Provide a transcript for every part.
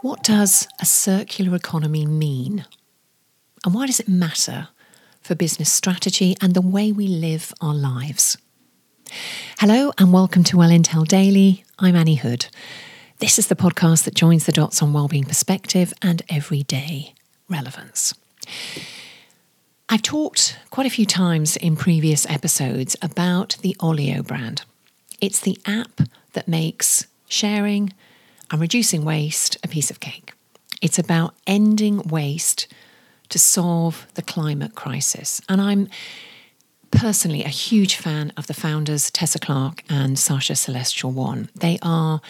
What does a circular economy mean? And why does it matter for business strategy and the way we live our lives? Hello, and welcome to Well Intel Daily. I'm Annie Hood. This is the podcast that joins the dots on wellbeing perspective and everyday relevance. I've talked quite a few times in previous episodes about the Olio brand. It's the app that makes sharing, and reducing waste a piece of cake. It's about ending waste to solve the climate crisis. And I'm personally a huge fan of the founders, Tessa Clarke and Saasha Celestial One. They are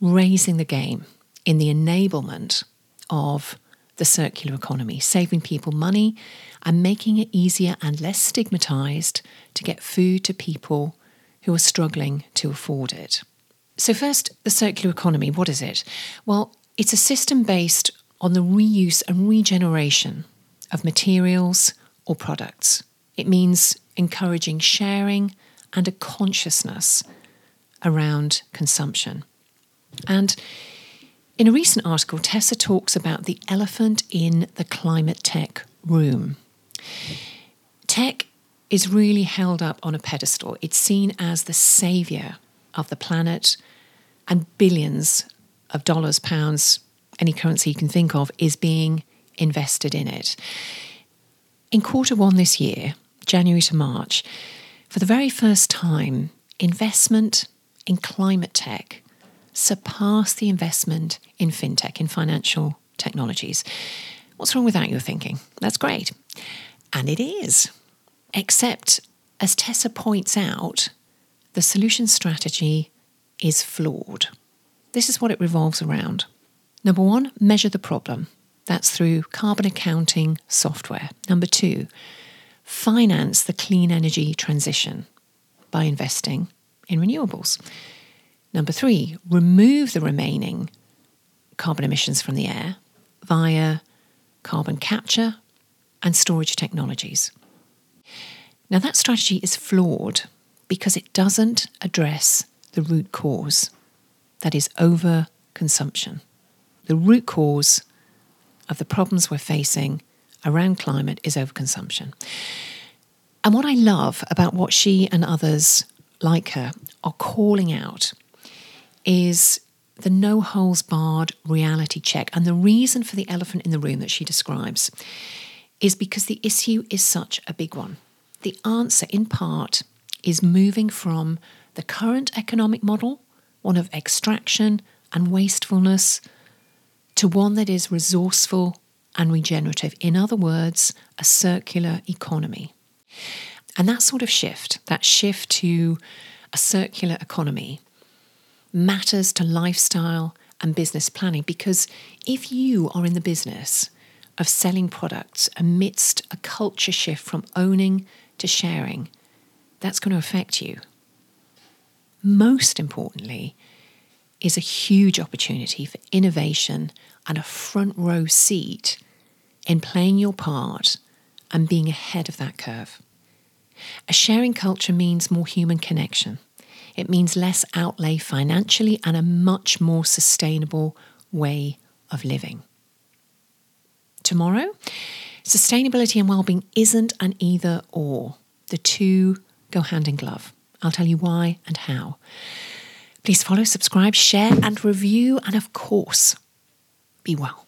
raising the game in the enablement of the circular economy, saving people money and making it easier and less stigmatized to get food to people who are struggling to afford it. So, first, the circular economy. What is it? Well, it's a system based on the reuse and regeneration of materials or products. It means encouraging sharing and a consciousness around consumption. And in a recent article, Tessa talks about the elephant in the climate tech room. Tech is really held up on a pedestal. It's seen as the savior of the planet and billions of dollars, pounds, any currency you can think of, is being invested in it. In quarter one this year, January to March, for the very first time, investment in climate tech surpassed the investment in fintech, in financial technologies. What's wrong with that, you're thinking? That's great. And it is. Except, as Tessa points out, the solution strategy is flawed. This is what it revolves around. Number one, measure the problem. That's through carbon accounting software. Number two, finance the clean energy transition by investing in renewables. Number three, remove the remaining carbon emissions from the air via carbon capture and storage technologies. Now, that strategy is flawed because it doesn't address the root cause that is overconsumption. The root cause of the problems we're facing around climate is overconsumption. And what I love about what she and others like her are calling out is the no holes barred reality check. And the reason for the elephant in the room that she describes is because the issue is such a big one. The answer, in part, is moving from the current economic model, one of extraction and wastefulness, to one that is resourceful and regenerative. In other words, a circular economy. And that sort of shift, that shift to a circular economy, matters to lifestyle and business planning because if you are in the business of selling products amidst a culture shift from owning to sharing, that's going to affect you most importantly, is a huge opportunity for innovation and a front row seat in playing your part and being ahead of that curve. A sharing culture means more human connection. It means less outlay financially and a much more sustainable way of living. Tomorrow, sustainability and well-being isn't an either or. The two go hand in glove. I'll tell you why and how. Please follow, subscribe, share, and review, and of course, be well.